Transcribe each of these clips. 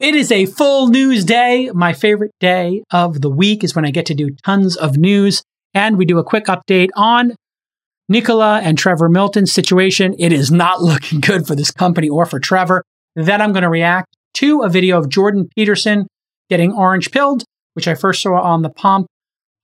It is a full news day. My favorite day of the week is when I get to do tons of news. And we do a quick update on Nikola and Trevor Milton's situation. It is not looking good for this company or for Trevor. Then I'm going to react to a video of Jordan Peterson getting orange pilled, which I first saw on the Pomp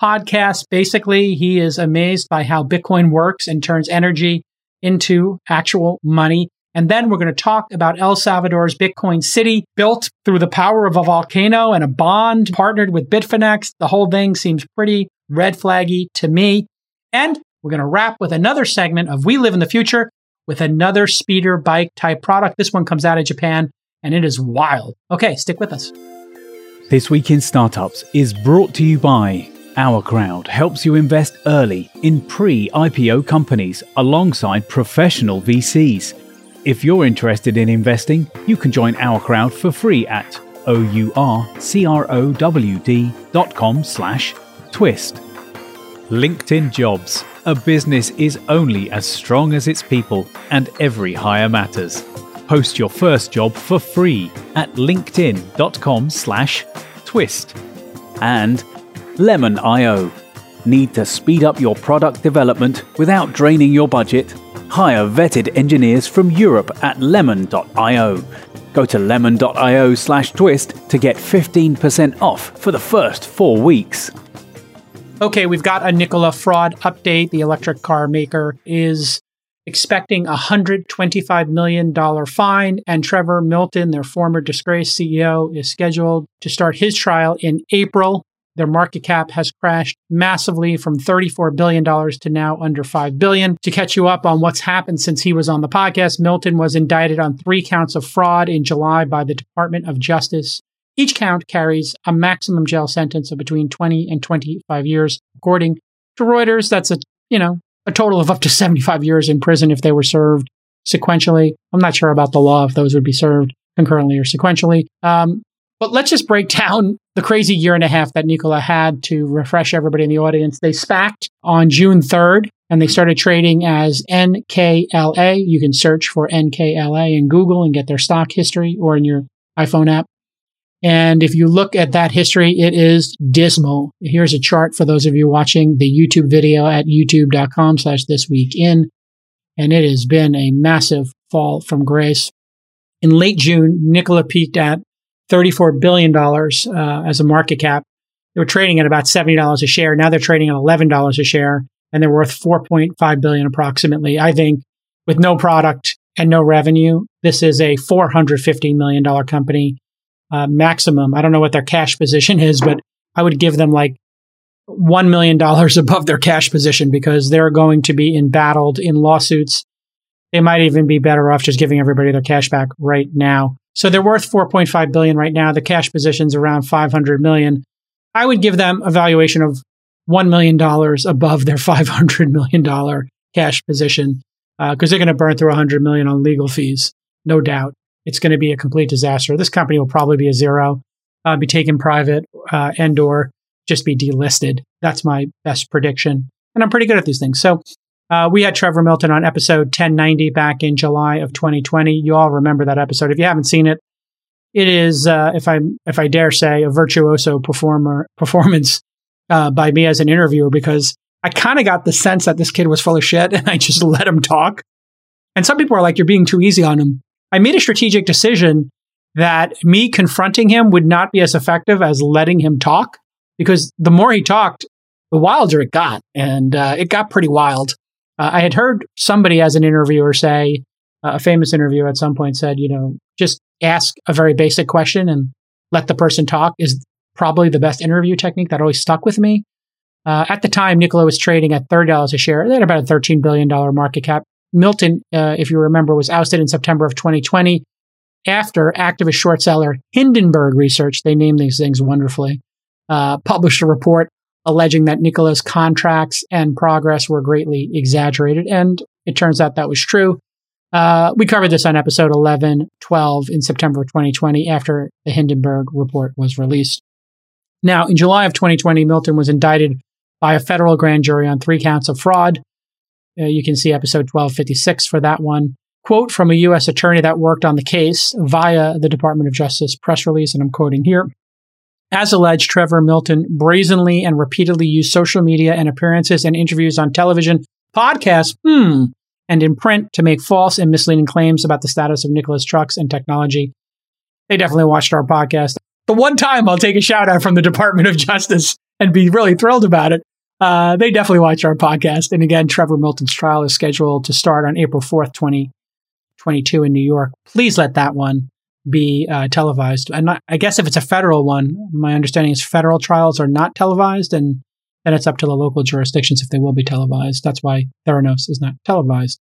podcast. Basically, he is amazed by how Bitcoin works and turns energy into actual money. And then we're going to talk about El Salvador's Bitcoin City, built through the power of a volcano and a bond partnered with Bitfinex. The whole thing seems pretty red flaggy to me. And we're going to wrap with another segment of We Live in the Future with another speeder bike type product. This one comes out of Japan and it is wild. Okay, stick with us. This Week in Startups is brought to you by Our Crowd helps you invest early in pre IPO companies alongside professional VCs. If you're interested in investing, you can join our crowd for free at com slash twist. LinkedIn Jobs. A business is only as strong as its people, and every hire matters. Post your first job for free at linkedin.com slash twist. And Lemon.io. Need to speed up your product development without draining your budget? Hire vetted engineers from Europe at lemon.io. Go to lemon.io slash twist to get 15% off for the first four weeks. Okay, we've got a Nikola fraud update. The electric car maker is expecting a $125 million fine, and Trevor Milton, their former disgraced CEO, is scheduled to start his trial in April. Their market cap has crashed massively from $34 billion to now under 5 billion. To catch you up on what's happened since he was on the podcast, Milton was indicted on three counts of fraud in July by the Department of Justice. Each count carries a maximum jail sentence of between 20 and 25 years. According to Reuters, that's a, you know, a total of up to 75 years in prison if they were served sequentially. I'm not sure about the law if those would be served concurrently or sequentially. Um, but let's just break down the crazy year and a half that Nikola had to refresh everybody in the audience. They SPACed on June 3rd and they started trading as NKLA. You can search for NKLA in Google and get their stock history or in your iPhone app. And if you look at that history, it is dismal. Here's a chart for those of you watching the YouTube video at youtube.com slash this week in. And it has been a massive fall from grace. In late June, Nikola peaked at $34 billion uh, as a market cap. They were trading at about $70 a share. Now they're trading at $11 a share and they're worth 4.5 billion approximately. I think with no product and no revenue, this is a $450 million company uh, maximum. I don't know what their cash position is, but I would give them like $1 million above their cash position because they're going to be embattled in lawsuits. They might even be better off just giving everybody their cash back right now. So they're worth 4.5 billion right now. The cash position's around 500 million. I would give them a valuation of $1 million above their $500 million cash position because uh, they're going to burn through 100 million on legal fees, no doubt. It's going to be a complete disaster. This company will probably be a zero, uh, be taken private, uh, and or just be delisted. That's my best prediction. And I'm pretty good at these things. So uh, we had Trevor Milton on episode 1090 back in July of 2020. You all remember that episode. If you haven't seen it, it is, uh, if I if I dare say, a virtuoso performer performance uh, by me as an interviewer because I kind of got the sense that this kid was full of shit, and I just let him talk. And some people are like, "You're being too easy on him." I made a strategic decision that me confronting him would not be as effective as letting him talk because the more he talked, the wilder it got, and uh, it got pretty wild. Uh, I had heard somebody as an interviewer say, uh, a famous interviewer at some point said, you know, just ask a very basic question and let the person talk is probably the best interview technique that always stuck with me. Uh, at the time, Nikola was trading at $30 a share. They had about a $13 billion market cap. Milton, uh, if you remember, was ousted in September of 2020 after activist short seller Hindenburg Research, they named these things wonderfully, uh, published a report alleging that Nikola's contracts and progress were greatly exaggerated. And it turns out that was true. Uh, we covered this on episode 11, 12 in September of 2020 after the Hindenburg report was released. Now, in July of 2020, Milton was indicted by a federal grand jury on three counts of fraud. Uh, you can see episode 1256 for that one. quote from a U.S. attorney that worked on the case via the Department of Justice press release, and I'm quoting here. As alleged, Trevor Milton brazenly and repeatedly used social media and appearances and interviews on television, podcasts, hmm, and in print to make false and misleading claims about the status of Nikola's trucks and technology. They definitely watched our podcast. The one time I'll take a shout out from the Department of Justice and be really thrilled about it. Uh, they definitely watched our podcast. And again, Trevor Milton's trial is scheduled to start on April 4th, 2022 in New York. Please let that one be uh, televised. And not, I guess if it's a federal one, my understanding is federal trials are not televised, and then it's up to the local jurisdictions if they will be televised. That's why Theranos is not televised.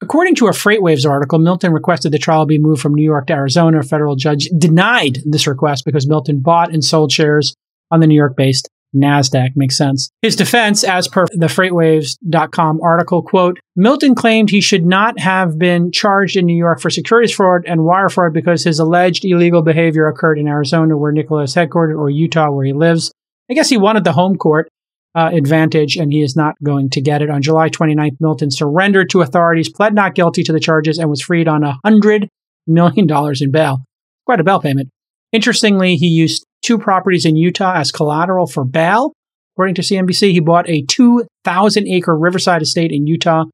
According to a FreightWaves article, Milton requested the trial be moved from New York to Arizona. A federal judge denied this request because Milton bought and sold shares on the New York based NASDAQ. Makes sense. His defense, as per the FreightWaves.com article, quote, Milton claimed he should not have been charged in New York for securities fraud and wire fraud because his alleged illegal behavior occurred in Arizona, where Nikola is headquartered, or Utah, where he lives. I guess he wanted the home court uh, advantage, and he is not going to get it. On July 29th, Milton surrendered to authorities, pled not guilty to the charges, and was freed on $100 million in bail. Quite a bail payment. Interestingly, he used two properties in Utah as collateral for bail. According to CNBC, he bought a 2,000 acre riverside estate in Utah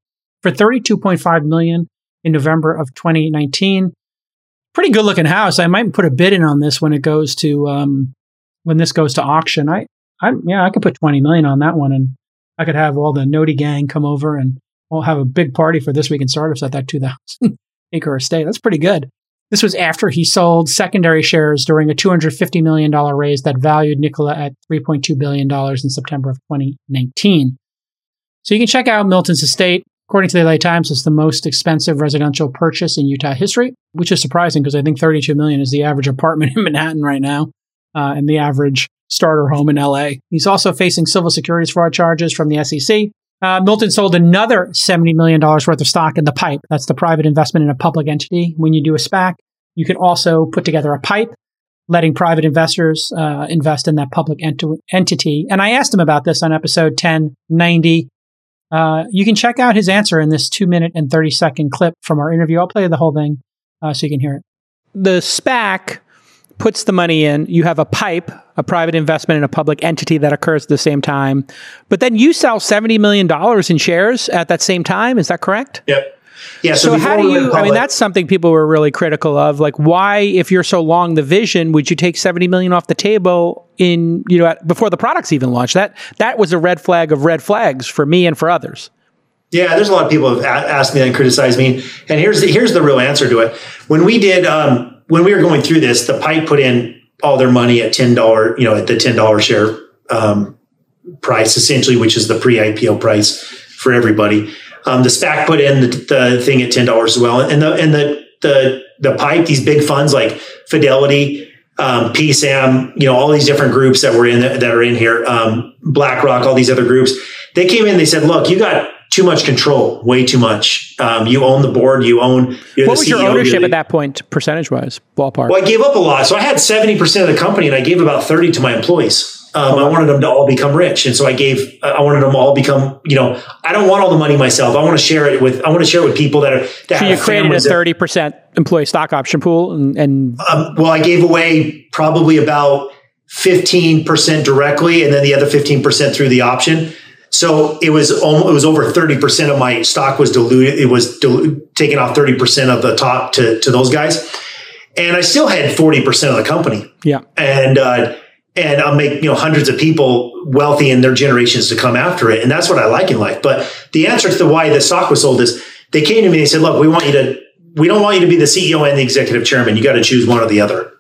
for 32.5 million in November of 2019. Pretty good looking house. I might put a bid in on this when it goes to um, when this goes to auction. I I, yeah, I could put 20 million on that one and I could have all the Noti gang come over and we'll have a big party for this week in startups at that 2000 acre estate. That's pretty good. This was after he sold secondary shares during a $250 million raise that valued Nikola at $3.2 billion in September of 2019. So you can check out Milton's estate. According to the LA Times, it's the most expensive residential purchase in Utah history, which is surprising because I think 32 million is the average apartment in Manhattan right now, uh, and the average starter home in LA. He's also facing civil securities fraud charges from the SEC. Uh, Milton sold another $70 million worth of stock in the PIPE. That's the private investment in a public entity. When you do a SPAC, you can also put together a PIPE, letting private investors uh, invest in that public ent- entity. And I asked him about this on episode 1090. Uh, you can check out his answer in this two minute and 30 second clip from our interview. I'll play the whole thing uh, so you can hear it. The SPAC puts the money in, you have a pipe, a private investment in a public entity that occurs at the same time. But then you sell $70 million in shares at that same time. Is that correct? Yep. Yeah. So, so how do you, I mean, that's something people were really critical of. Like, why, if you're so long the vision, would you take 70 million off the table in, you know, at, before the product's even launched? That, that was a red flag of red flags for me and for others. Yeah, there's a lot of people have asked me and criticized me. And here's the, here's the real answer to it. When we did, um, when we were going through this, the pipe put in all their money at ten dollar, you know, at the ten dollar share um, price, essentially, which is the pre IPO price for everybody. Um, the SPAC put in the, the thing at ten dollars as well, and the and the the the pipe, these big funds like Fidelity, um, PSAM, you know, all these different groups that were in that are in here, um, BlackRock, all these other groups. They came in. They said, "Look, you got too much control, way too much. Um, you own the board, you own. What was CEO, your ownership at that point, percentage wise, ballpark? Well, I gave up a lot. So I had 70% of the company and I gave about 30 to my employees. Um, I wanted them to all become rich. And so I gave, I wanted them all become, you know, I don't want all the money myself. I want to share it with, I want to share it with people that are, that so you created a 30% employee stock option pool and, and um, well, I gave away probably about 15% directly and then the other 15% through the option. So it was almost, it was over 30% of my stock was diluted. It was dilu- taken off 30% of the top to, to those guys. And I still had 40% of the company. Yeah. And, uh, and I'll make, you know, hundreds of people wealthy in their generations to come after it. And that's what I like in life. But the answer to the why the stock was sold is they came to me and they said, look, we want you to, we don't want you to be the CEO and the executive chairman. You got to choose one or the other.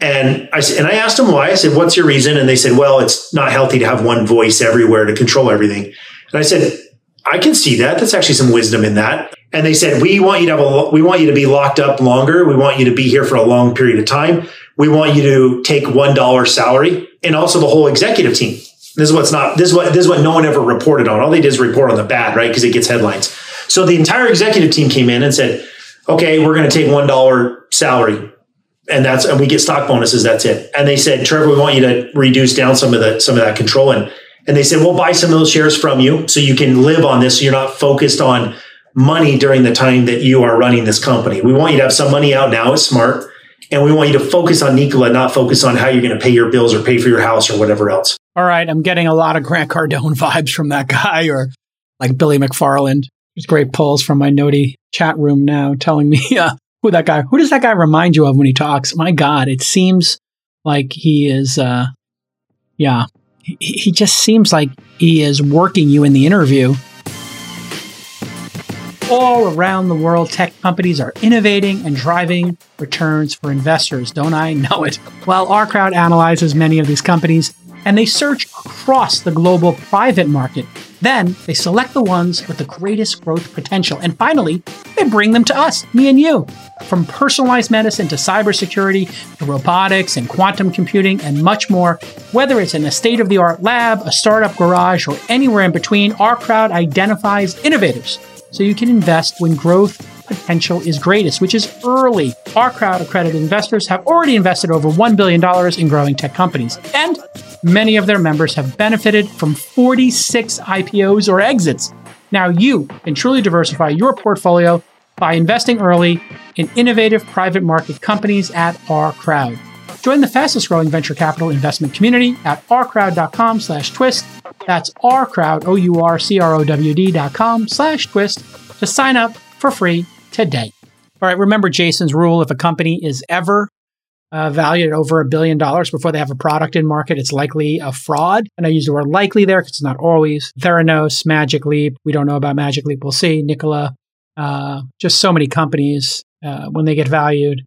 And I and I asked them why. I said, "What's your reason?" And they said, "Well, it's not healthy to have one voice everywhere to control everything." And I said, "I can see that. That's actually some wisdom in that." And they said, "We want you to have a we want you to be locked up longer. We want you to be here for a long period of time. We want you to take one dollar salary, and also the whole executive team." This is what's not. This is what this is what no one ever reported on. All they did is report on the bad, right? Because it gets headlines. So the entire executive team came in and said, "Okay, we're going to take one dollar salary." and that's and we get stock bonuses. That's it. And they said, Trevor, we want you to reduce down some of the some of that control. And and they said, we'll buy some of those shares from you so you can live on this. So you're not focused on money during the time that you are running this company. We want you to have some money out now. It's smart. And we want you to focus on Nikola, not focus on how you're going to pay your bills or pay for your house or whatever else. All right. I'm getting a lot of Grant Cardone vibes from that guy or like Billy McFarland. There's great polls from my Noti chat room now telling me uh, who that guy, who does that guy remind you of when he talks? My God, it seems like he is, uh, yeah, he, he just seems like he is working you in the interview all around the world, tech companies are innovating and driving returns for investors. Don't I know it? Well, our crowd analyzes many of these companies and they search across the global private market. Then they select the ones with the greatest growth potential. And finally, they bring them to us, me and you. From personalized medicine to cybersecurity to robotics and quantum computing and much more, whether it's in a state of the art lab, a startup garage, or anywhere in between, our crowd identifies innovators so you can invest when growth potential is greatest, which is early. Our crowd accredited investors have already invested over $1 billion in growing tech companies, and many of their members have benefited from 46 IPOs or exits. Now you can truly diversify your portfolio by investing early in innovative private market companies at our crowd. Join the fastest growing venture capital investment community at ourcrowd.com slash twist. That's ourcrowd, O-U-R-C-R-O-W-D dot com slash twist to sign up for free today. All right, remember Jason's rule. If a company is ever uh, valued at over a billion dollars before they have a product in market, it's likely a fraud. And I use the word likely there because it's not always. Theranos, Magic Leap, we don't know about Magic Leap, we'll see. Nikola, uh, just so many companies, uh, when they get valued,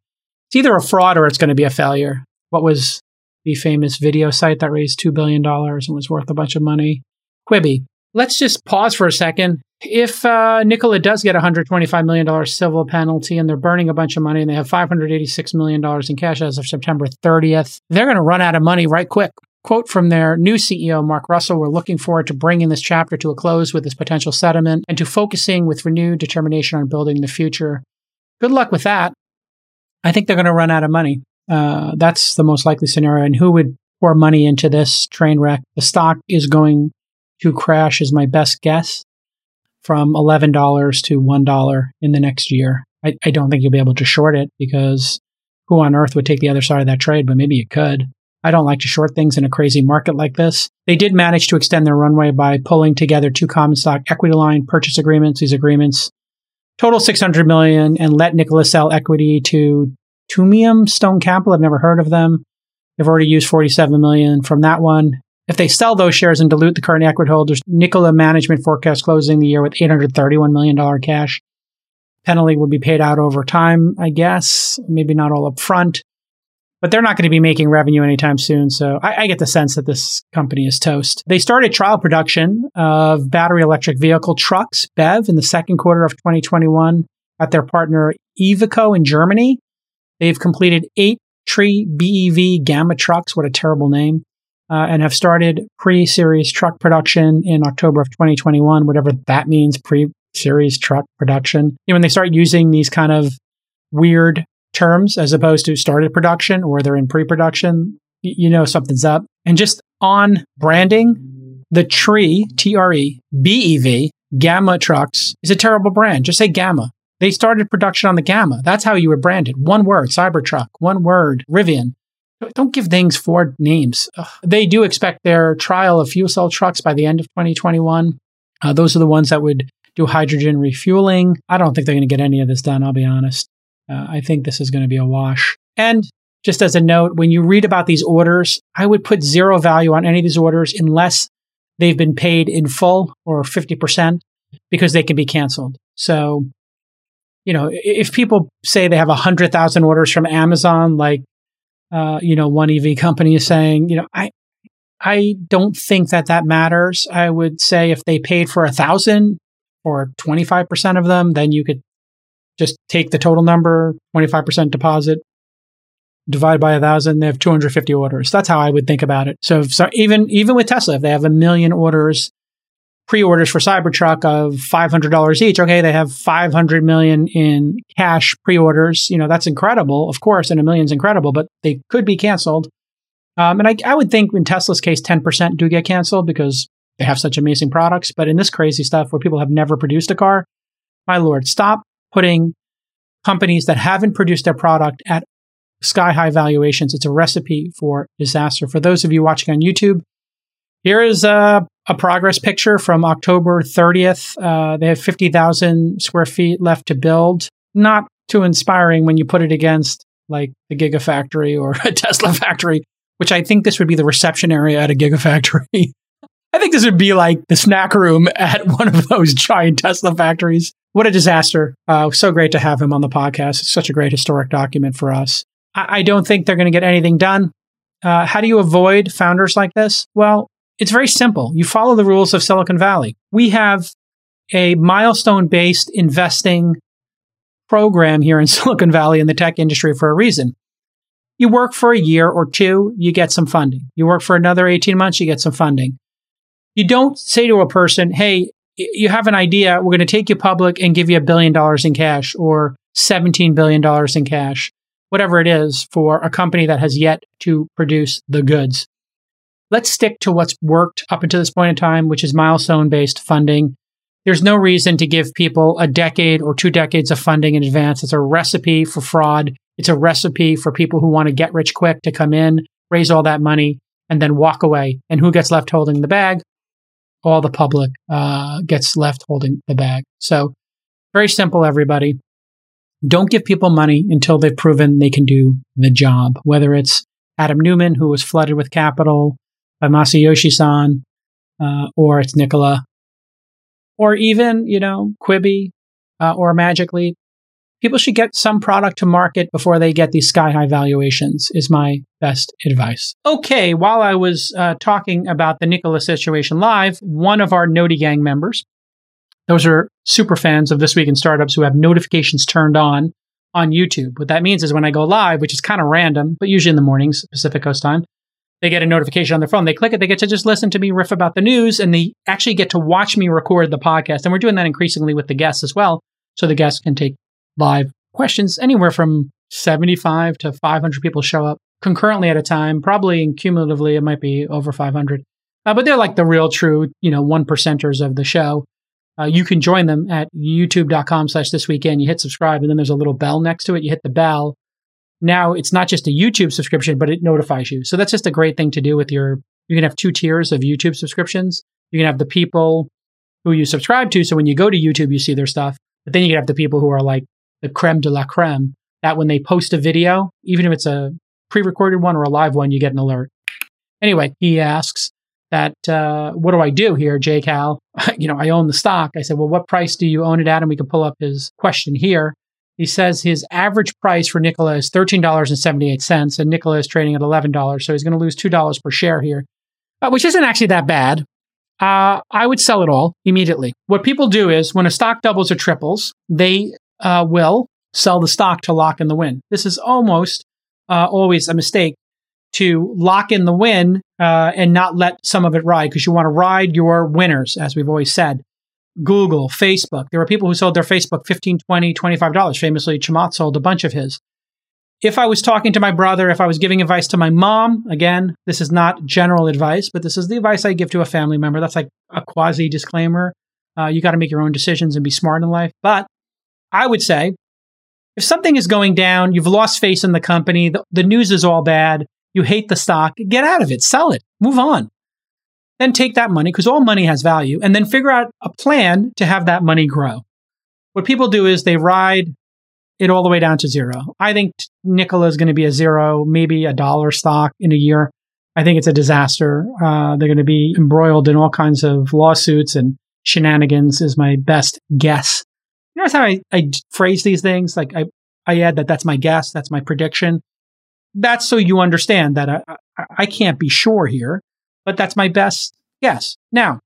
it's either a fraud or it's going to be a failure. What was the famous video site that raised $2 billion and was worth a bunch of money? Quibi. Let's just pause for a second. If uh, Nikola does get a $125 million civil penalty and they're burning a bunch of money and they have $586 million in cash as of September 30th, they're going to run out of money right quick. Quote from their new CEO, Mark Russell We're looking forward to bringing this chapter to a close with this potential settlement and to focusing with renewed determination on building the future. Good luck with that. I think they're going to run out of money. Uh, that's the most likely scenario. And who would pour money into this train wreck? The stock is going to crash, is my best guess, from $11 to $1 in the next year. I, I don't think you'll be able to short it because who on earth would take the other side of that trade? But maybe you could. I don't like to short things in a crazy market like this. They did manage to extend their runway by pulling together two common stock equity line purchase agreements. These agreements total 600 million and let Nikola sell equity to Tumim Stone Capital. I've never heard of them. They've already used 47 million from that one. If they sell those shares and dilute the current equity holders, Nikola management forecast closing the year with $831 million cash. Penalty would be paid out over time, I guess. Maybe not all up front, but they're not going to be making revenue anytime soon. So I, I get the sense that this company is toast. They started trial production of battery electric vehicle trucks, BEV, in the second quarter of 2021 at their partner Iveco in Germany. They've completed eight Tre BEV Gamma trucks. What a terrible name. Uh, and have started pre series truck production in October of 2021, whatever that means, pre series truck production. You know, when they start using these kind of weird terms as opposed to started production or they're in pre production, you know something's up. And just on branding, the Tre, T R E, B E V, Gamma trucks is a terrible brand. Just say Gamma. They started production on the Gamma. That's how you were branded. One word, Cybertruck. One word, Rivian. Don't give things four names. Ugh. They do expect their trial of fuel cell trucks by the end of 2021. Uh, those are the ones that would do hydrogen refueling. I don't think they're going to get any of this done, I'll be honest. Uh, I think this is going to be a wash. And just as a note, when you read about these orders, I would put zero value on any of these orders unless they've been paid in full or 50% because they can be canceled. So you know, if people say they have a hundred thousand orders from Amazon, like, uh, you know, one EV company is saying, you know, I, I don't think that that matters. I would say if they paid for a thousand or 25% of them, then you could just take the total number, 25% deposit, divide by a thousand, they have 250 orders. That's how I would think about it. So, so even, even with Tesla, if they have a million orders, pre-orders for Cybertruck of $500 each. Okay, they have 500 million in cash pre-orders. You know, that's incredible, of course, and a million's incredible, but they could be canceled. Um, and I, I would think in Tesla's case, 10% do get canceled because they have such amazing products. But in this crazy stuff where people have never produced a car, my lord, stop putting companies that haven't produced their product at sky high valuations. It's a recipe for disaster. For those of you watching on YouTube, here is a, a progress picture from October 30th. Uh, they have 50,000 square feet left to build. Not too inspiring when you put it against like the Gigafactory or a Tesla factory, which I think this would be the reception area at a Gigafactory. I think this would be like the snack room at one of those giant Tesla factories. What a disaster. Uh, so great to have him on the podcast. It's such a great historic document for us. I, I don't think they're going to get anything done. Uh, how do you avoid founders like this? Well, it's very simple. You follow the rules of Silicon Valley. We have a milestone based investing program here in Silicon Valley in the tech industry for a reason. You work for a year or two, you get some funding. You work for another 18 months, you get some funding. You don't say to a person, hey, you have an idea, we're going to take you public and give you a billion dollars in cash or $17 billion in cash, whatever it is for a company that has yet to produce the goods. Let's stick to what's worked up until this point in time, which is milestone based funding. There's no reason to give people a decade or two decades of funding in advance. It's a recipe for fraud. It's a recipe for people who want to get rich quick to come in, raise all that money, and then walk away. And who gets left holding the bag? All the public uh, gets left holding the bag. So, very simple, everybody. Don't give people money until they've proven they can do the job, whether it's Adam Neumann, who was flooded with capital by Masayoshi san, uh, or it's Nikola or even, you know, Quibi uh, or Magic Leap. People should get some product to market before they get these sky high valuations, is my best advice. Okay, while I was uh, talking about the Nikola situation live, one of our Noti Gang members, those are super fans of This Week in Startups who have notifications turned on on YouTube. What that means is when I go live, which is kind of random, but usually in the mornings, Pacific Coast time, they get a notification on their phone. They click it, they get to just listen to me riff about the news, and they actually get to watch me record the podcast. And we're doing that increasingly with the guests as well. So the guests can take live questions anywhere from 75 to 500 people show up concurrently at a time. Probably cumulatively, it might be over 500. Uh, but they're like the real true, you know, one percenters of the show. Uh, you can join them at youtube.com slash this weekend. You hit subscribe and then there's a little bell next to it. You hit the bell now it's not just a YouTube subscription, but it notifies you. So that's just a great thing to do with your, you can have two tiers of YouTube subscriptions. You can have the people who you subscribe to. So when you go to YouTube, you see their stuff. But then you can have the people who are like the creme de la creme that when they post a video, even if it's a pre recorded one or a live one, you get an alert. Anyway, he asks that, uh, what do I do here, J Cal? you know, I own the stock. I said, well, what price do you own it at? And we can pull up his question here. He says his average price for Nikola is $13.78, and Nikola is trading at $11. So he's going to lose $2 per share here, uh, which isn't actually that bad. Uh, I would sell it all immediately. What people do is when a stock doubles or triples, they uh, will sell the stock to lock in the win. This is almost uh, always a mistake to lock in the win uh, and not let some of it ride because you want to ride your winners, as we've always said. Google, Facebook. There were people who sold their Facebook $15, $20, 25 dollars. Famously, Chamath sold a bunch of his. If I was talking to my brother, if I was giving advice to my mom, again, this is not general advice, but this is the advice I give to a family member. That's like a quasi disclaimer. Uh, you got to make your own decisions and be smart in life. But I would say if something is going down, you've lost face in the company, the, the news is all bad, you hate the stock, get out of it, sell it, move on then take that money because all money has value and then figure out a plan to have that money grow. What people do is they ride it all the way down to zero. I think Nikola is going to be a zero, maybe a dollar stock in a year. I think it's a disaster. Uh, they're going to be embroiled in all kinds of lawsuits and shenanigans, is my best guess. Notice how I, I phrase these things? Like I, I add that that's my guess, that's my prediction. That's so you understand that I, I, I can't be sure here but that's my best guess. Now,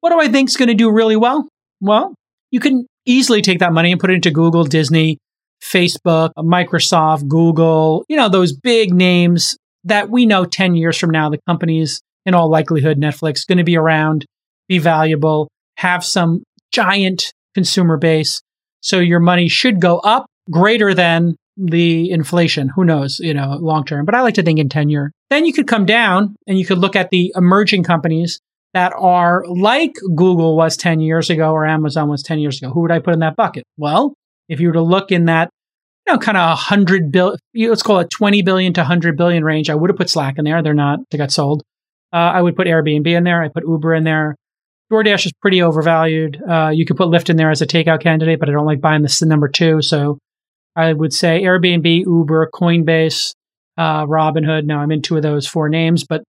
what do I think is going to do really well? Well, you can easily take that money and put it into Google, Disney, Facebook, Microsoft, Google, you know, those big names that we know 10 years from now, the companies, in all likelihood, Netflix, going to be around, be valuable, have some giant consumer base. So your money should go up greater than the inflation. Who knows, you know, long term. But I like to think in tenure. Then you could come down and you could look at the emerging companies that are like Google was 10 years ago or Amazon was 10 years ago. Who would I put in that bucket? Well, if you were to look in that, you know, kind of 100 billion, let's call it 20 billion to 100 billion range, I would have put Slack in there. They're not, they got sold. Uh, I would put Airbnb in there. I put Uber in there. DoorDash is pretty overvalued. Uh, you could put Lyft in there as a takeout candidate, but I don't like buying this number two. So I would say Airbnb, Uber, Coinbase, uh, Robinhood. Now I'm in two of those four names, but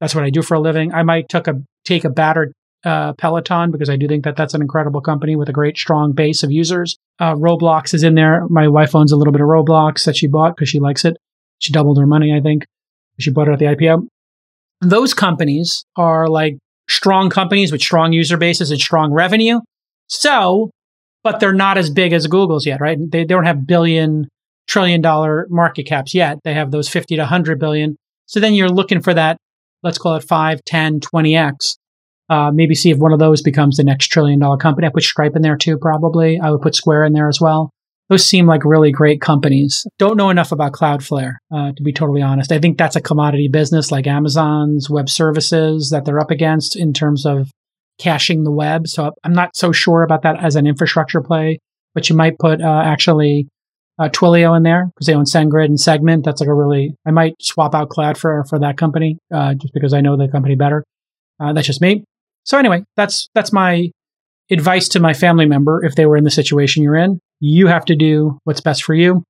that's what I do for a living. I might took a take a battered uh, Peloton because I do think that that's an incredible company with a great strong base of users. Uh, Roblox is in there. My wife owns a little bit of Roblox that she bought because she likes it. She doubled her money, I think. She bought it at the IPO. Those companies are like strong companies with strong user bases and strong revenue. So, but they're not as big as Google's yet, right? They, they don't have billion, trillion dollar market caps yet. They have those 50 to 100 billion. So then you're looking for that let's call it 5, 10, 20x. Uh, maybe see if one of those becomes the next trillion dollar company. I put Stripe in there too, probably. I would put Square in there as well. Those seem like really great companies. Don't know enough about Cloudflare, uh, to be totally honest. I think that's a commodity business like Amazon's web services that they're up against in terms of caching the web. So I'm not so sure about that as an infrastructure play, but you might put uh, actually uh, Twilio in there because they own SendGrid and Segment. That's like a really, I might swap out Cloudflare for, that company uh, just because I know the company better. Uh, that's just me. So anyway, that's, that's my advice to my family member if they were in the situation you're in. You have to do what's best for you.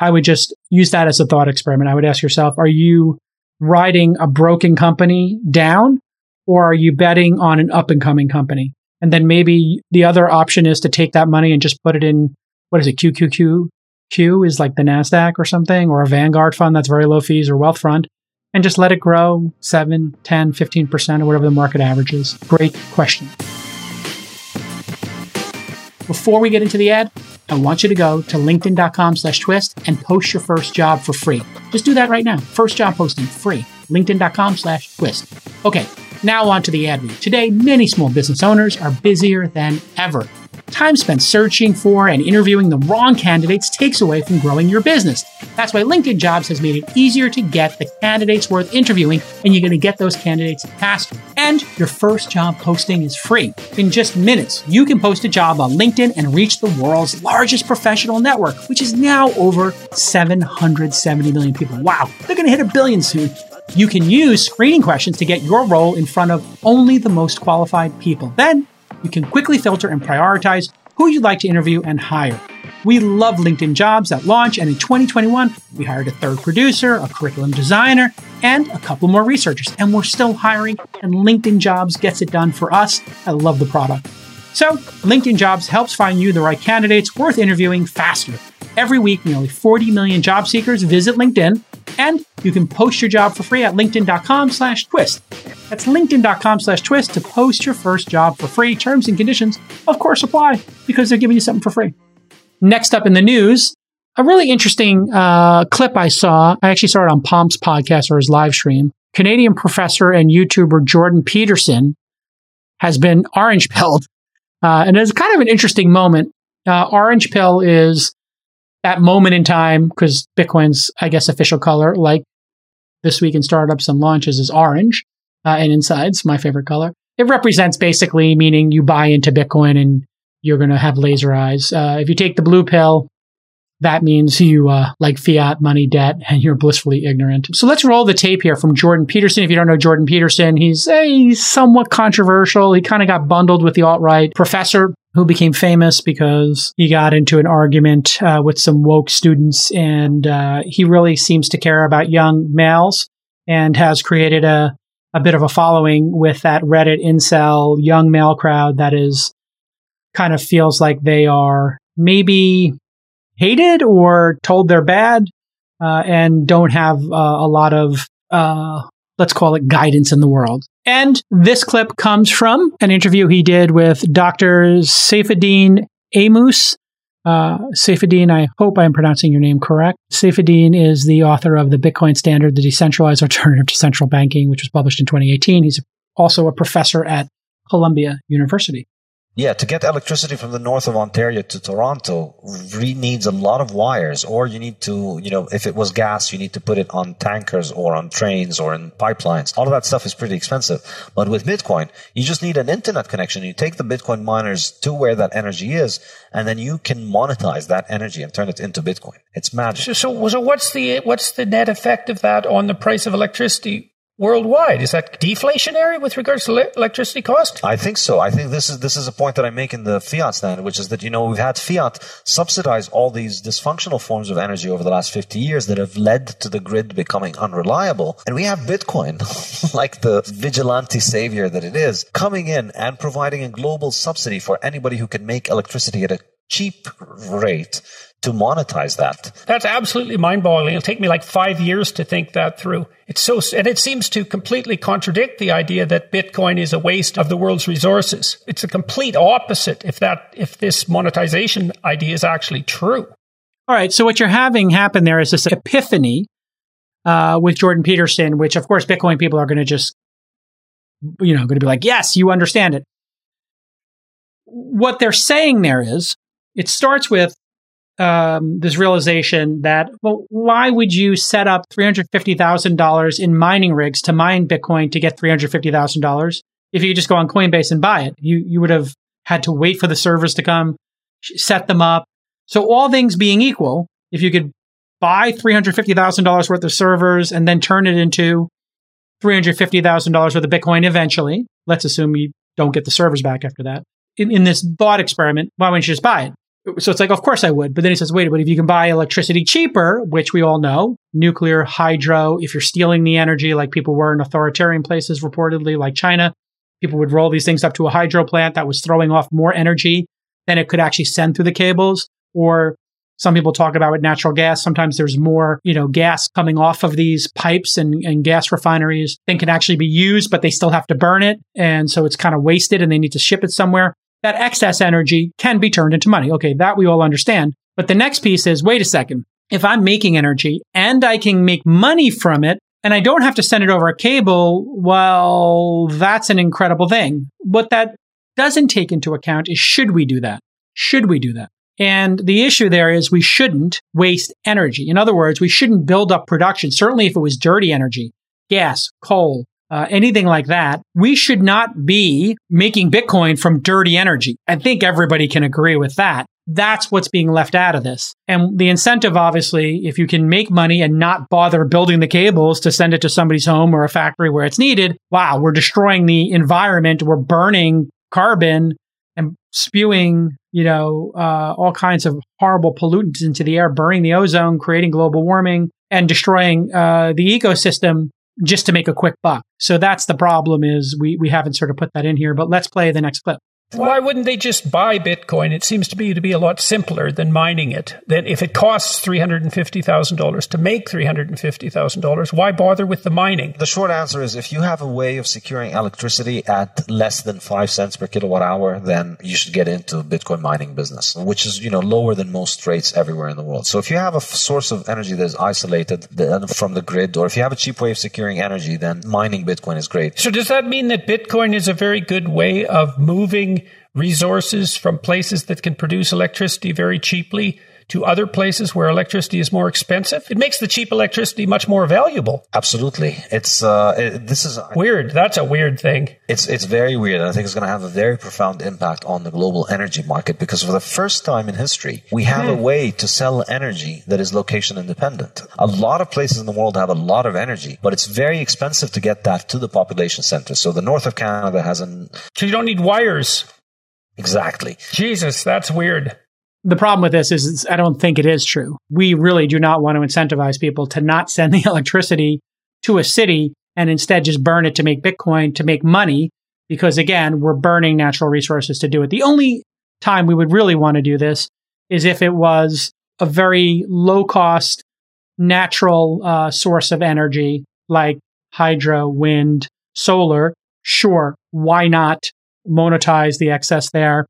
I would just use that as a thought experiment. I would ask yourself, are you riding a broken company down or are you betting on an up and coming company? And then maybe the other option is to take that money and just put it in what is it? QQQ Q is like the NASDAQ or something, or a Vanguard fund that's very low fees or wealth Wealthfront, and just let it grow 7, 10, 15% or whatever the market average is. Great question. Before we get into the ad, I want you to go to linkedin.com slash twist and post your first job for free. Just do that right now. First job posting free. LinkedIn.com slash twist. Okay, now on to the ad read. Today, many small business owners are busier than ever. Time spent searching for and interviewing the wrong candidates takes away from growing your business. That's why LinkedIn Jobs has made it easier to get the candidates worth interviewing, and you're going to get those candidates faster. And your first job posting is free. In just minutes, you can post a job on LinkedIn and reach the world's largest professional network, which is now over 770 million people. Wow, they're going to hit a billion soon. You can use screening questions to get your role in front of only the most qualified people. Then you can quickly filter and prioritize who you'd like to interview and hire. We love LinkedIn jobs at launch, and in 2021, we hired a third producer, a curriculum designer, and a couple more researchers. And we're still hiring, and LinkedIn jobs gets it done for us. I love the product. So, LinkedIn jobs helps find you the right candidates worth interviewing faster. Every week, nearly 40 million job seekers visit LinkedIn, and you can post your job for free at linkedin.com slash twist. That's linkedin.com slash twist to post your first job for free. Terms and conditions, of course, apply because they're giving you something for free. Next up in the news, a really interesting uh, clip I saw. I actually saw it on Pomp's podcast or his live stream. Canadian professor and YouTuber Jordan Peterson has been orange pilled. Uh, and it's kind of an interesting moment. Uh, orange pill is that moment in time, because Bitcoin's, I guess, official color, like this week in startups and launches, is orange, uh, and insides, my favorite color. It represents basically meaning you buy into Bitcoin and you're going to have laser eyes. Uh, if you take the blue pill, that means you uh, like fiat money debt and you're blissfully ignorant. So let's roll the tape here from Jordan Peterson. If you don't know Jordan Peterson, he's a somewhat controversial. He kind of got bundled with the alt right professor who became famous because he got into an argument uh, with some woke students, and uh, he really seems to care about young males and has created a a bit of a following with that Reddit incel young male crowd that is kind of feels like they are maybe hated or told they're bad uh, and don't have uh, a lot of uh, let's call it guidance in the world. And this clip comes from an interview he did with Dr. Saifedean Ammous. Uh, Saifedean, I hope I'm pronouncing your name correct. Saifedean is the author of the Bitcoin Standard, the Decentralized Alternative to Central Banking, which was published in 2018. He's also a professor at Columbia University. Yeah, to get electricity from the north of Ontario to Toronto re- needs a lot of wires, or you need to, you know, if it was gas, you need to put it on tankers or on trains or in pipelines. All of that stuff is pretty expensive. But with Bitcoin, you just need an internet connection. You take the Bitcoin miners to where that energy is, and then you can monetize that energy and turn it into Bitcoin. It's magic. So, so, so what's the what's the net effect of that on the price of electricity worldwide. Is that deflationary with regards to le- electricity cost? I think so. I think this is this is a point that I make in the fiat stand, which is that you know we've had fiat subsidize all these dysfunctional forms of energy over the last 50 years that have led to the grid becoming unreliable, and we have Bitcoin, like the vigilante savior that it is, coming in and providing a global subsidy for anybody who can make electricity at a cheap rate to monetize that. That's absolutely mind boggling. It'll take me like five years to think that through. It's so, and it seems to completely contradict the idea that Bitcoin is a waste of the world's resources. It's a complete opposite if that, if this monetization idea is actually true. All right. So what you're having happen there is this epiphany uh, with Jordan Peterson, which of course Bitcoin people are going to just, you know, going to be like, yes, you understand it. What they're saying there is, it starts with um, this realization that, well, why would you set up $350,000 in mining rigs to mine Bitcoin to get $350,000 if you just go on Coinbase and buy it? You, you would have had to wait for the servers to come, set them up. So all things being equal, if you could buy $350,000 worth of servers and then turn it into $350,000 worth of Bitcoin eventually, let's assume you don't get the servers back after that. In, in this thought experiment, why wouldn't you just buy it? So it's like, of course I would. But then he says, wait, but if you can buy electricity cheaper, which we all know, nuclear, hydro, if you're stealing the energy like people were in authoritarian places reportedly, like China, people would roll these things up to a hydro plant that was throwing off more energy than it could actually send through the cables. Or some people talk about with natural gas. Sometimes there's more, you know, gas coming off of these pipes and, and gas refineries than can actually be used, but they still have to burn it. And so it's kind of wasted and they need to ship it somewhere that excess energy can be turned into money. Okay, that we all understand. But the next piece is wait a second. If I'm making energy and I can make money from it and I don't have to send it over a cable, well, that's an incredible thing. What that doesn't take into account is should we do that? Should we do that? And the issue there is we shouldn't waste energy. In other words, we shouldn't build up production, certainly if it was dirty energy, gas, coal, uh, anything like that, we should not be making Bitcoin from dirty energy. I think everybody can agree with that. That's what's being left out of this. And the incentive, obviously, if you can make money and not bother building the cables to send it to somebody's home or a factory where it's needed, wow, we're destroying the environment. We're burning carbon and spewing, you know, uh, all kinds of horrible pollutants into the air, burning the ozone, creating global warming, and destroying uh, the ecosystem just to make a quick buck. So that's the problem is we, we haven't sort of put that in here, but let's play the next clip. Why wouldn't they just buy Bitcoin? It seems to be to be a lot simpler than mining it. That if it costs three hundred and fifty thousand dollars to make three hundred and fifty thousand dollars, why bother with the mining? The short answer is if you have a way of securing electricity at less than five cents per kilowatt hour, then you should get into Bitcoin mining business, which is you know lower than most rates everywhere in the world. So if you have a source of energy that is isolated from the grid, or if you have a cheap way of securing energy, then mining Bitcoin is great. So does that mean that Bitcoin is a very good way of moving resources from places that can produce electricity very cheaply to other places where electricity is more expensive. It makes the cheap electricity much more valuable. Absolutely. It's uh, it, this is weird. That's a weird thing. It's it's very weird, and I think it's going to have a very profound impact on the global energy market because for the first time in history, we have mm. a way to sell energy that is location independent. A lot of places in the world have a lot of energy, but it's very expensive to get that to the population center. So the north of Canada has an. So you don't need wires. Exactly. Jesus, that's weird. The problem with this is I don't think it is true. We really do not want to incentivize people to not send the electricity to a city and instead just burn it to make Bitcoin to make money because again, we're burning natural resources to do it. The only time we would really want to do this is if it was a very low cost natural uh, source of energy like hydro, wind, solar. Sure, why not monetize the excess there,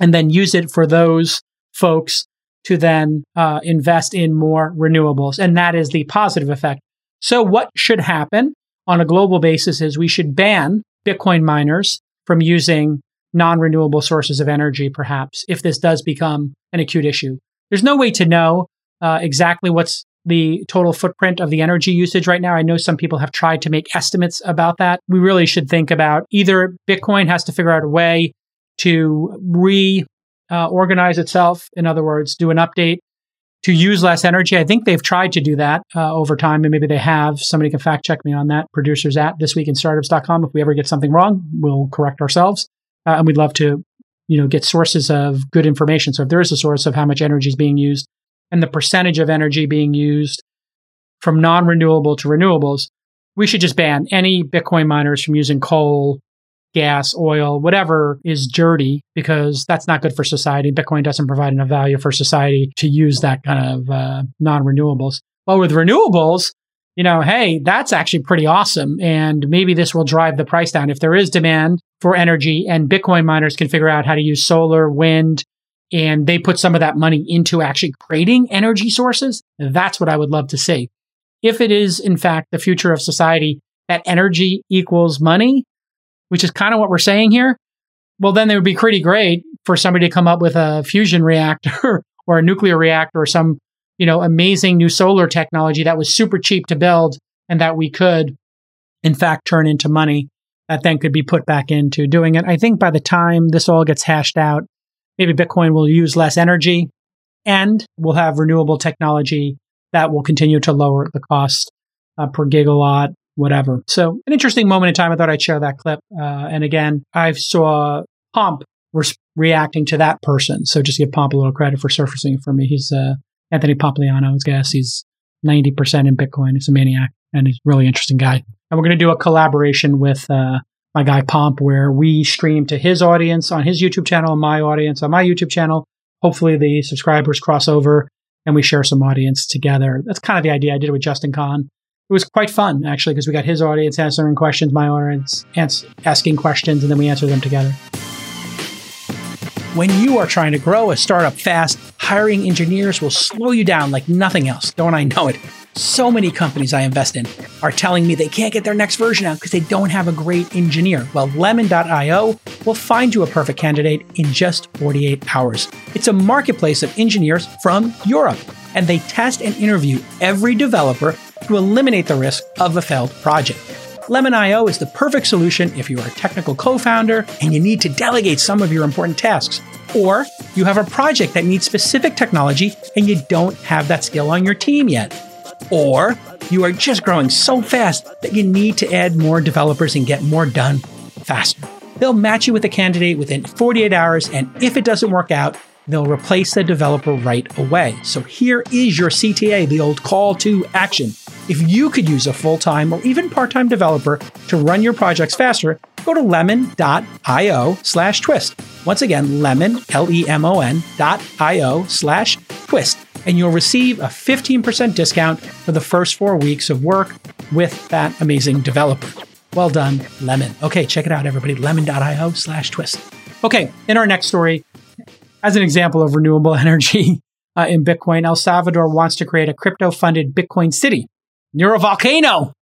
and then use it for those folks to then uh, invest in more renewables. And that is the positive effect. So, what should happen on a global basis is we should ban Bitcoin miners from using non renewable sources of energy, perhaps, if this does become an acute issue. There's no way to know uh, exactly what's the total footprint of the energy usage right now. I know some people have tried to make estimates about that. We really should think about either Bitcoin has to figure out a way to reorganize uh, itself. In other words, do an update to use less energy. I think they've tried to do that uh, over time, and maybe they have. Somebody can fact check me on that. Producers at thisweekinstartups.com. If we ever get something wrong, we'll correct ourselves. Uh, and we'd love to, you know, get sources of good information. So if there is a source of how much energy is being used and the percentage of energy being used from non-renewable to renewables, we should just ban any Bitcoin miners from using coal, gas, oil, whatever is dirty because that's not good for society. Bitcoin doesn't provide enough value for society to use that kind of uh, non renewables. Well, with renewables, you know, hey, that's actually pretty awesome. And maybe this will drive the price down. If there is demand for energy and Bitcoin miners can figure out how to use solar, wind, and they put some of that money into actually creating energy sources, that's what I would love to see. If it is, in fact, the future of society that energy equals money, which is kind of what we're saying here, well, then it would be pretty great for somebody to come up with a fusion reactor or a nuclear reactor or some, you know, amazing new solar technology that was super cheap to build and that we could, in fact, turn into money that then could be put back into doing it. I think by the time this all gets hashed out, maybe Bitcoin will use less energy and we'll have renewable technology that will continue to lower the cost uh, per gigawatt whatever. So an interesting moment in time. I thought I'd share that clip. Uh, and again, I saw Pomp re- reacting to that person. So just give Pomp a little credit for surfacing it for me. He's uh, Anthony Pompliano's guess. He's 90% in Bitcoin. He's a maniac and he's a really interesting guy. And we're going to do a collaboration with uh, my guy Pomp where we stream to his audience on his YouTube channel and my audience on my YouTube channel. Hopefully the subscribers cross over and we share some audience together. That's kind of the idea I did it with Justin Kan it was quite fun actually because we got his audience answering questions, my audience ans- asking questions, and then we answer them together. When you are trying to grow a startup fast, hiring engineers will slow you down like nothing else. Don't I know it? So many companies I invest in are telling me they can't get their next version out because they don't have a great engineer. Well, lemon.io will find you a perfect candidate in just 48 hours. It's a marketplace of engineers from Europe, and they test and interview every developer to eliminate the risk of a failed project. Lemon.io is the perfect solution if you are a technical co founder and you need to delegate some of your important tasks. Or you have a project that needs specific technology and you don't have that skill on your team yet. Or you are just growing so fast that you need to add more developers and get more done faster. They'll match you with a candidate within 48 hours, and if it doesn't work out, they'll replace the developer right away. So here is your CTA, the old call to action. If you could use a full time or even part time developer to run your projects faster, go to lemon.io slash twist. Once again, lemon, L E M O N dot I-O slash twist. And you'll receive a 15% discount for the first four weeks of work with that amazing developer. Well done, Lemon. Okay, check it out, everybody. Lemon.io slash twist. Okay, in our next story, as an example of renewable energy uh, in Bitcoin, El Salvador wants to create a crypto funded Bitcoin city near a volcano.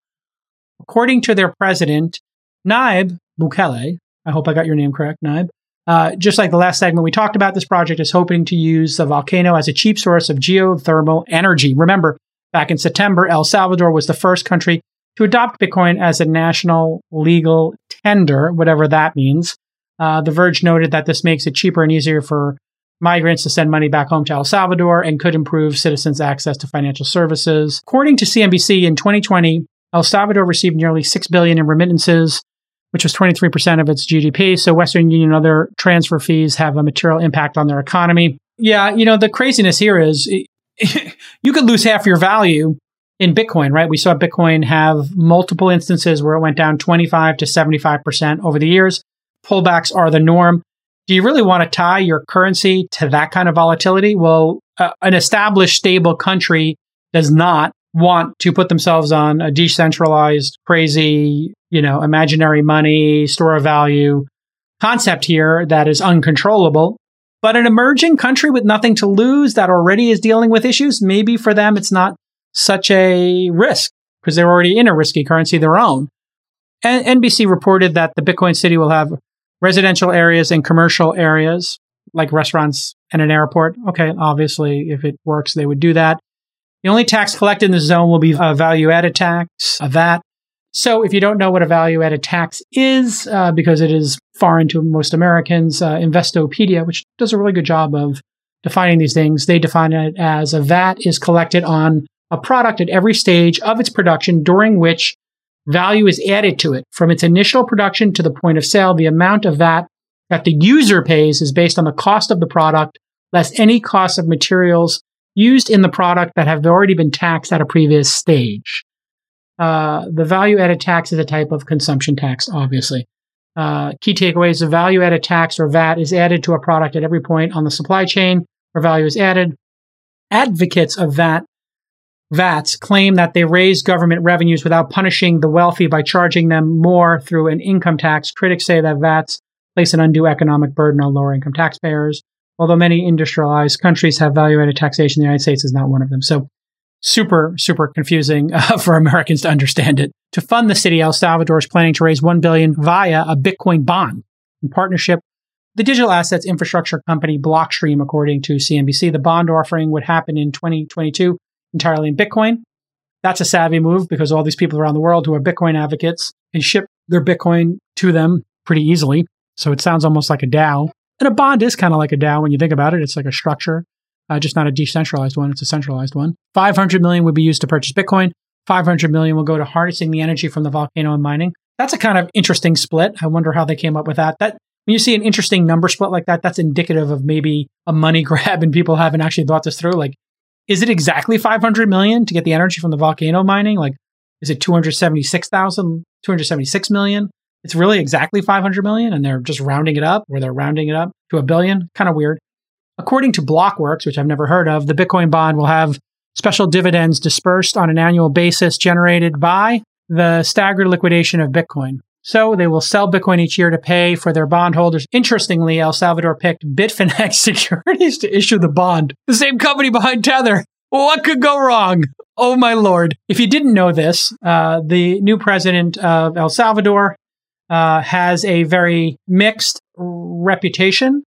According to their president, Nayib Bukele, I hope I got your name correct, Nayib. Uh, just like the last segment we talked about, this project is hoping to use the volcano as a cheap source of geothermal energy. Remember, back in September, El Salvador was the first country to adopt Bitcoin as a national legal tender, whatever that means. Uh, the Verge noted that this makes it cheaper and easier for migrants to send money back home to El Salvador and could improve citizens' access to financial services. According to CNBC, in 2020, El Salvador received nearly 6 billion in remittances, which was 23% of its GDP. So Western Union and other transfer fees have a material impact on their economy. Yeah, you know, the craziness here is you could lose half your value in Bitcoin, right? We saw Bitcoin have multiple instances where it went down 25 to 75% over the years. Pullbacks are the norm do you really want to tie your currency to that kind of volatility? Well, uh, an established, stable country does not want to put themselves on a decentralized, crazy, you know, imaginary money, store of value concept here that is uncontrollable. But an emerging country with nothing to lose that already is dealing with issues, maybe for them it's not such a risk because they're already in a risky currency their own. And NBC reported that the Bitcoin city will have residential areas and commercial areas like restaurants and an airport. Okay, obviously, if it works, they would do that. The only tax collected in the zone will be a value added tax, a VAT. So if you don't know what a value added tax is, uh, because it is foreign to most Americans, uh, Investopedia, which does a really good job of defining these things, they define it as a VAT is collected on a product at every stage of its production during which value is added to it. From its initial production to the point of sale, the amount of VAT that the user pays is based on the cost of the product less any cost of materials used in the product that have already been taxed at a previous stage. Uh, the value added tax is a type of consumption tax, obviously. Uh, key takeaways the value added tax or VAT is added to a product at every point on the supply chain where value is added. Advocates of VAT VATs claim that they raise government revenues without punishing the wealthy by charging them more through an income tax. Critics say that VATs place an undue economic burden on lower income taxpayers. Although many industrialized countries have value added taxation, the United States is not one of them. So super, super confusing uh, for Americans to understand it. To fund the city, El Salvador is planning to raise 1 billion via a Bitcoin bond in partnership the digital assets infrastructure company Blockstream, according to CNBC. The bond offering would happen in 2022 entirely in Bitcoin. That's a savvy move because all these people around the world who are Bitcoin advocates can ship their Bitcoin to them pretty easily. So it sounds almost like a DAO. And a bond is kind of like a DAO when you think about it. It's like a structure, uh, just not a decentralized one. It's a centralized one. 500 million would be used to purchase Bitcoin. 500 million will go to harnessing the energy from the volcano and mining. That's a kind of interesting split. I wonder how they came up with that. That when you see an interesting number split like that, that's indicative of maybe a money grab and people haven't actually thought this through. Like, is it exactly 500 million to get the energy from the volcano mining? Like, is it 276,000, 276 million? it's really exactly 500 million and they're just rounding it up or they're rounding it up to a billion. Kind of weird. According to Blockworks, which I've never heard of, the Bitcoin bond will have special dividends dispersed on an annual basis generated by the staggered liquidation of Bitcoin. So they will sell Bitcoin each year to pay for their bondholders. Interestingly, El Salvador picked Bitfinex Securities to issue the bond, the same company behind Tether. What could go wrong? Oh my lord. If you didn't know this, uh, the new president of El Salvador uh, has a very mixed reputation.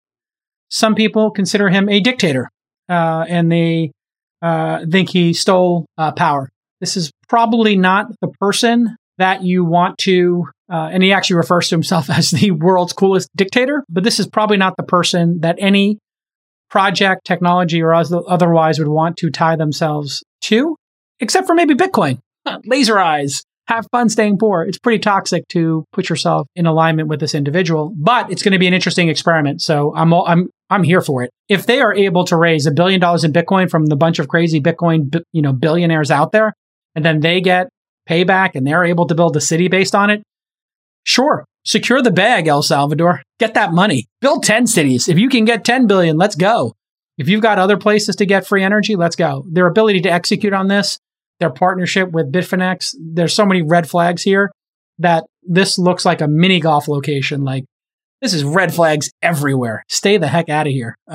Some people consider him a dictator, uh, and they uh, think he stole uh, power. This is probably not the person that you want to, uh, and he actually refers to himself as the world's coolest dictator, but this is probably not the person that any project, technology, or otherwise would want to tie themselves to, except for maybe Bitcoin. Laser eyes have fun staying poor. It's pretty toxic to put yourself in alignment with this individual, but it's going to be an interesting experiment. So I'm I'm I'm here for it. If they are able to raise a billion dollars in Bitcoin from the bunch of crazy Bitcoin you know billionaires out there, and then they get payback and they're able to build a city based on it, sure. Secure the bag, El Salvador. Get that money. Build 10 cities. If you can get 10 billion, let's go. If you've got other places to get free energy, let's go. Their ability to execute on this their partnership with Bitfinex. There's so many red flags here that this looks like a mini golf location. Like this is red flags everywhere. Stay the heck out of here.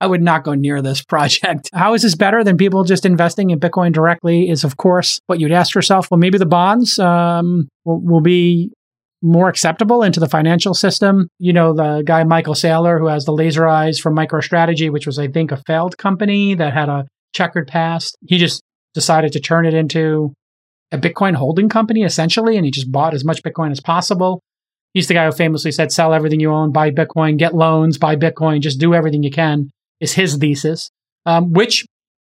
I would not go near this project. How is this better than people just investing in Bitcoin directly? Is of course what you'd ask yourself. Well, maybe the bonds um, will, will be more acceptable into the financial system. You know, the guy Michael Saylor, who has the laser eyes from MicroStrategy, which was, I think, a failed company that had a checkered past. He just decided to turn it into a Bitcoin holding company essentially, and he just bought as much Bitcoin as possible. He's the guy who famously said, sell everything you own, buy Bitcoin, get loans, buy Bitcoin, just do everything you can, is his thesis. Um, which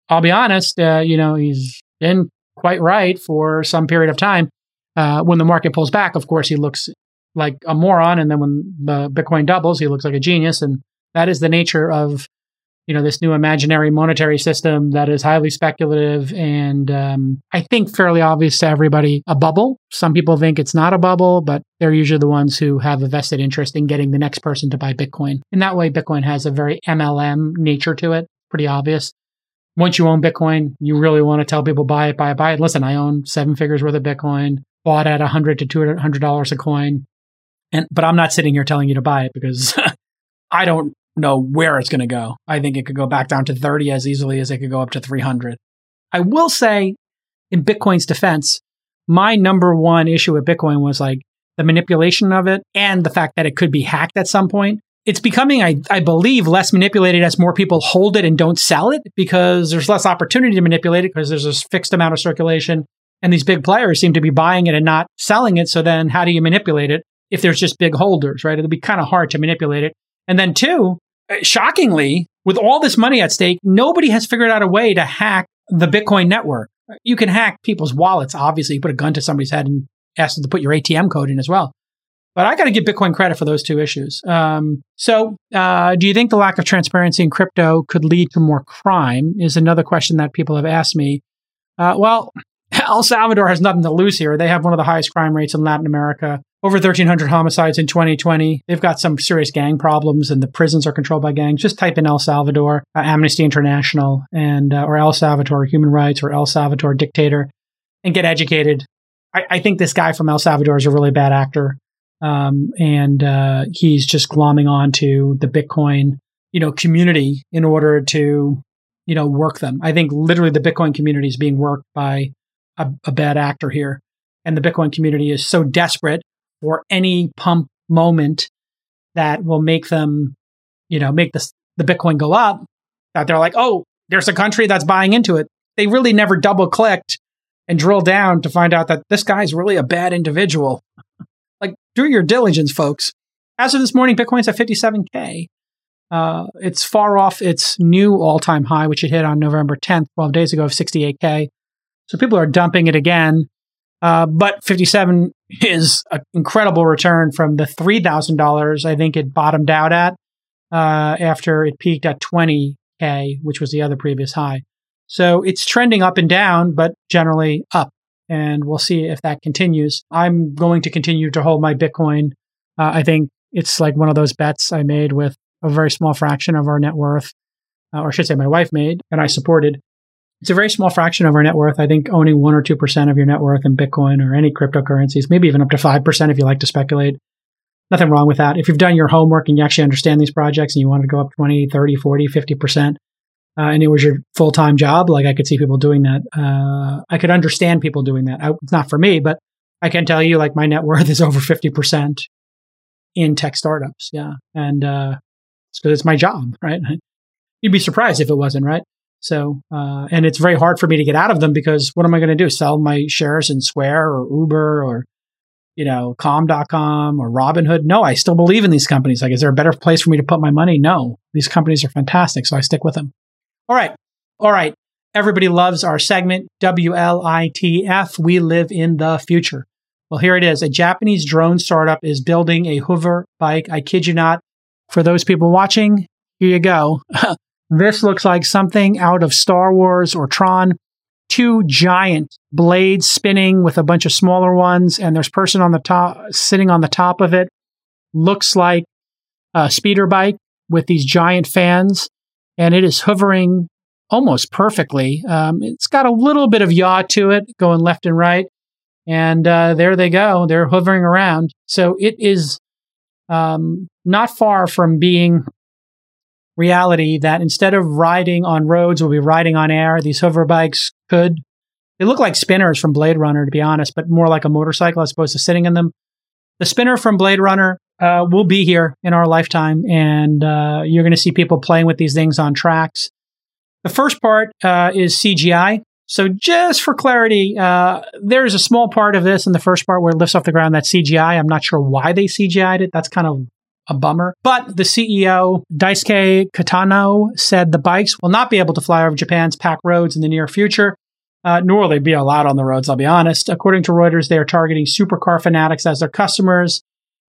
I'll be honest, uh, you know, he's been quite right for some period of time. Uh, when the market pulls back, of course, he looks like a moron. And then when the Bitcoin doubles, he looks like a genius. And that is the nature of you know this new imaginary monetary system that is highly speculative and um, i think fairly obvious to everybody a bubble. Some people think it's not a bubble but they're usually the ones who have a vested interest in getting the next person to buy bitcoin. And that way bitcoin has a very mlm nature to it. Pretty obvious. Once you own bitcoin you really want to tell people buy it buy it buy it. Listen i own seven figures worth of bitcoin bought at 100 to 200 dollars a coin. And but i'm not sitting here telling you to buy it because I don't know where it's going to go. I think it could go back down to 30 as easily as it could go up to 300. I will say, in Bitcoin's defense, my number one issue with Bitcoin was like, the manipulation of it and the fact that it could be hacked at some point. It's becoming, I, I believe, less manipulated as more people hold it and don't sell it because there's less opportunity to manipulate it because there's a fixed amount of circulation. And these big players seem to be buying it and not selling it. So then how do you manipulate it if there's just big holders, right? It'll be kind of hard to manipulate it. And then two, shockingly, with all this money at stake, nobody has figured out a way to hack the Bitcoin network. You can hack people's wallets. Obviously, you put a gun to somebody's head and ask them to put your ATM code in as well. But I got to give Bitcoin credit for those two issues. Um, so, uh, do you think the lack of transparency in crypto could lead to more crime? Is another question that people have asked me. Uh, well, El Salvador has nothing to lose here. They have one of the highest crime rates in Latin America. Over 1,300 homicides in 2020. They've got some serious gang problems, and the prisons are controlled by gangs. Just type in El Salvador, uh, Amnesty International, and uh, or El Salvador Human Rights or El Salvador Dictator, and get educated. I, I think this guy from El Salvador is a really bad actor, um, and uh, he's just glomming onto the Bitcoin, you know, community in order to, you know, work them. I think literally the Bitcoin community is being worked by a, a bad actor here. And the Bitcoin community is so desperate for any pump moment that will make them, you know, make this, the Bitcoin go up that they're like, oh, there's a country that's buying into it. They really never double clicked and drill down to find out that this guy's really a bad individual. like, do your diligence, folks. As of this morning, Bitcoin's at 57K. Uh, it's far off its new all time high, which it hit on November 10th, 12 days ago, of 68K. So people are dumping it again. Uh, but 57 is an incredible return from the $3,000 I think it bottomed out at uh, after it peaked at 20K, which was the other previous high. So it's trending up and down, but generally up. And we'll see if that continues. I'm going to continue to hold my Bitcoin. Uh, I think it's like one of those bets I made with a very small fraction of our net worth, uh, or I should say my wife made, and I supported it's a very small fraction of our net worth. I think owning one or 2% of your net worth in Bitcoin or any cryptocurrencies, maybe even up to 5% if you like to speculate. Nothing wrong with that. If you've done your homework and you actually understand these projects and you want to go up 20, 30, 40, 50%, uh, and it was your full time job, like I could see people doing that. Uh, I could understand people doing that. It's not for me, but I can tell you, like, my net worth is over 50% in tech startups. Yeah. And uh, it's because it's my job, right? You'd be surprised if it wasn't, right? So, uh, and it's very hard for me to get out of them because what am I going to do? Sell my shares in Square or Uber or, you know, calm.com or Robinhood? No, I still believe in these companies. Like, is there a better place for me to put my money? No, these companies are fantastic. So I stick with them. All right. All right. Everybody loves our segment, WLITF. We live in the future. Well, here it is. A Japanese drone startup is building a hover bike. I kid you not. For those people watching, here you go. This looks like something out of Star Wars or Tron. Two giant blades spinning with a bunch of smaller ones, and there's person on the top sitting on the top of it. Looks like a speeder bike with these giant fans, and it is hovering almost perfectly. Um, it's got a little bit of yaw to it, going left and right, and uh, there they go. They're hovering around. So it is um, not far from being reality that instead of riding on roads, we'll be riding on air. These hover bikes could, they look like spinners from Blade Runner, to be honest, but more like a motorcycle as opposed to sitting in them. The spinner from Blade Runner uh, will be here in our lifetime, and uh, you're going to see people playing with these things on tracks. The first part uh, is CGI. So, just for clarity, uh, there's a small part of this in the first part where it lifts off the ground that's CGI. I'm not sure why they CGI'd it. That's kind of a bummer. But the CEO, Daisuke Kitano, said the bikes will not be able to fly over Japan's packed roads in the near future. Uh, nor will they be allowed on the roads, I'll be honest. According to Reuters, they are targeting supercar fanatics as their customers.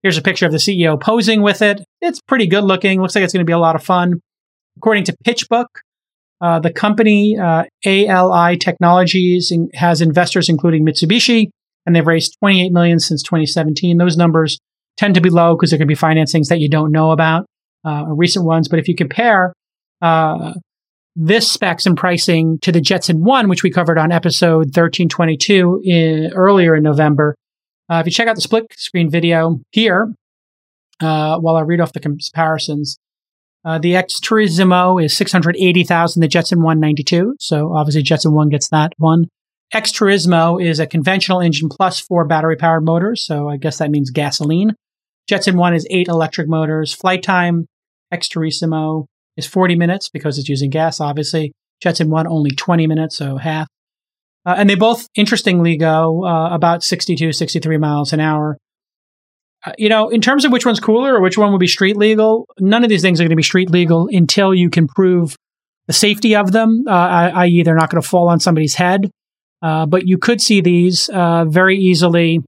Here's a picture of the CEO posing with it. It's pretty good looking. Looks like it's going to be a lot of fun. According to PitchBook, uh, the company uh, ALI Technologies has investors including Mitsubishi, and they've raised 28 million since 2017. Those numbers tend to be low because there could be financings that you don't know about, uh, recent ones. But if you compare uh, this specs and pricing to the Jetson One, which we covered on episode 1322 in, earlier in November, uh, if you check out the split screen video here, uh, while I read off the comparisons, uh, the X Turismo is 680,000, the Jetson 192. So obviously Jetson 1 gets that one. X-Turismo is a conventional engine plus four battery powered motors. So I guess that means gasoline. Jetson 1 is eight electric motors. Flight time, X-Turismo is 40 minutes because it's using gas, obviously. Jetson 1 only 20 minutes, so half. Uh, and they both, interestingly, go uh, about 62, 63 miles an hour. Uh, you know, in terms of which one's cooler or which one would be street legal, none of these things are going to be street legal until you can prove the safety of them, uh, i.e., they're not going to fall on somebody's head. Uh, but you could see these uh, very easily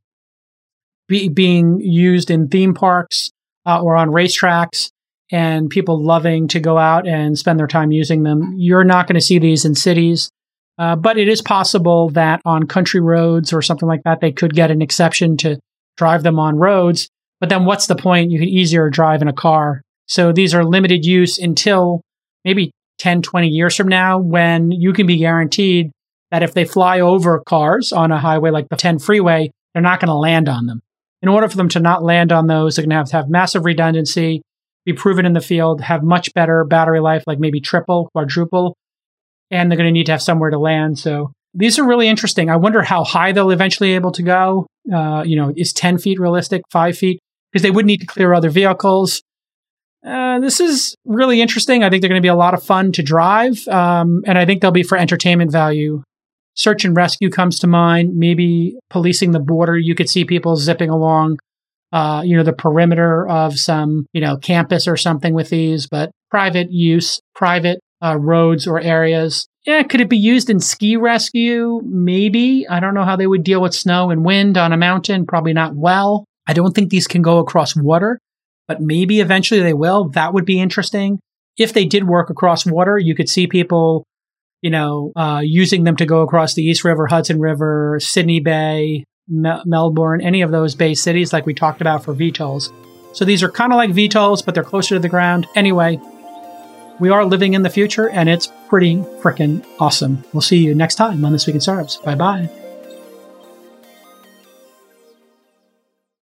be, being used in theme parks or on racetracks and people loving to go out and spend their time using them. You're not going to see these in cities. Uh, but it is possible that on country roads or something like that, they could get an exception to drive them on roads. But then what's the point? You could easier drive in a car. So these are limited use until maybe 10, 20 years from now when you can be guaranteed that if they fly over cars on a highway like the 10 freeway, they're not going to land on them. In order for them to not land on those, they're going to have to have massive redundancy, be proven in the field, have much better battery life, like maybe triple, quadruple, and they're going to need to have somewhere to land. So these are really interesting. I wonder how high they'll eventually be able to go. Uh, you know, is 10 feet realistic, five feet? Because they would need to clear other vehicles. Uh, this is really interesting. I think they're going to be a lot of fun to drive. Um, and I think they'll be for entertainment value. Search and rescue comes to mind. Maybe policing the border. You could see people zipping along, uh, you know, the perimeter of some, you know, campus or something with these, but private use, private uh, roads or areas. Yeah, could it be used in ski rescue? Maybe. I don't know how they would deal with snow and wind on a mountain. Probably not well. I don't think these can go across water, but maybe eventually they will. That would be interesting. If they did work across water, you could see people, you know, uh, using them to go across the East River, Hudson River, Sydney Bay, Me- Melbourne, any of those bay cities like we talked about for VTOLs. So these are kind of like VTOLs, but they're closer to the ground. Anyway, we are living in the future and it's pretty freaking awesome. We'll see you next time on This Week in Startups. Bye bye.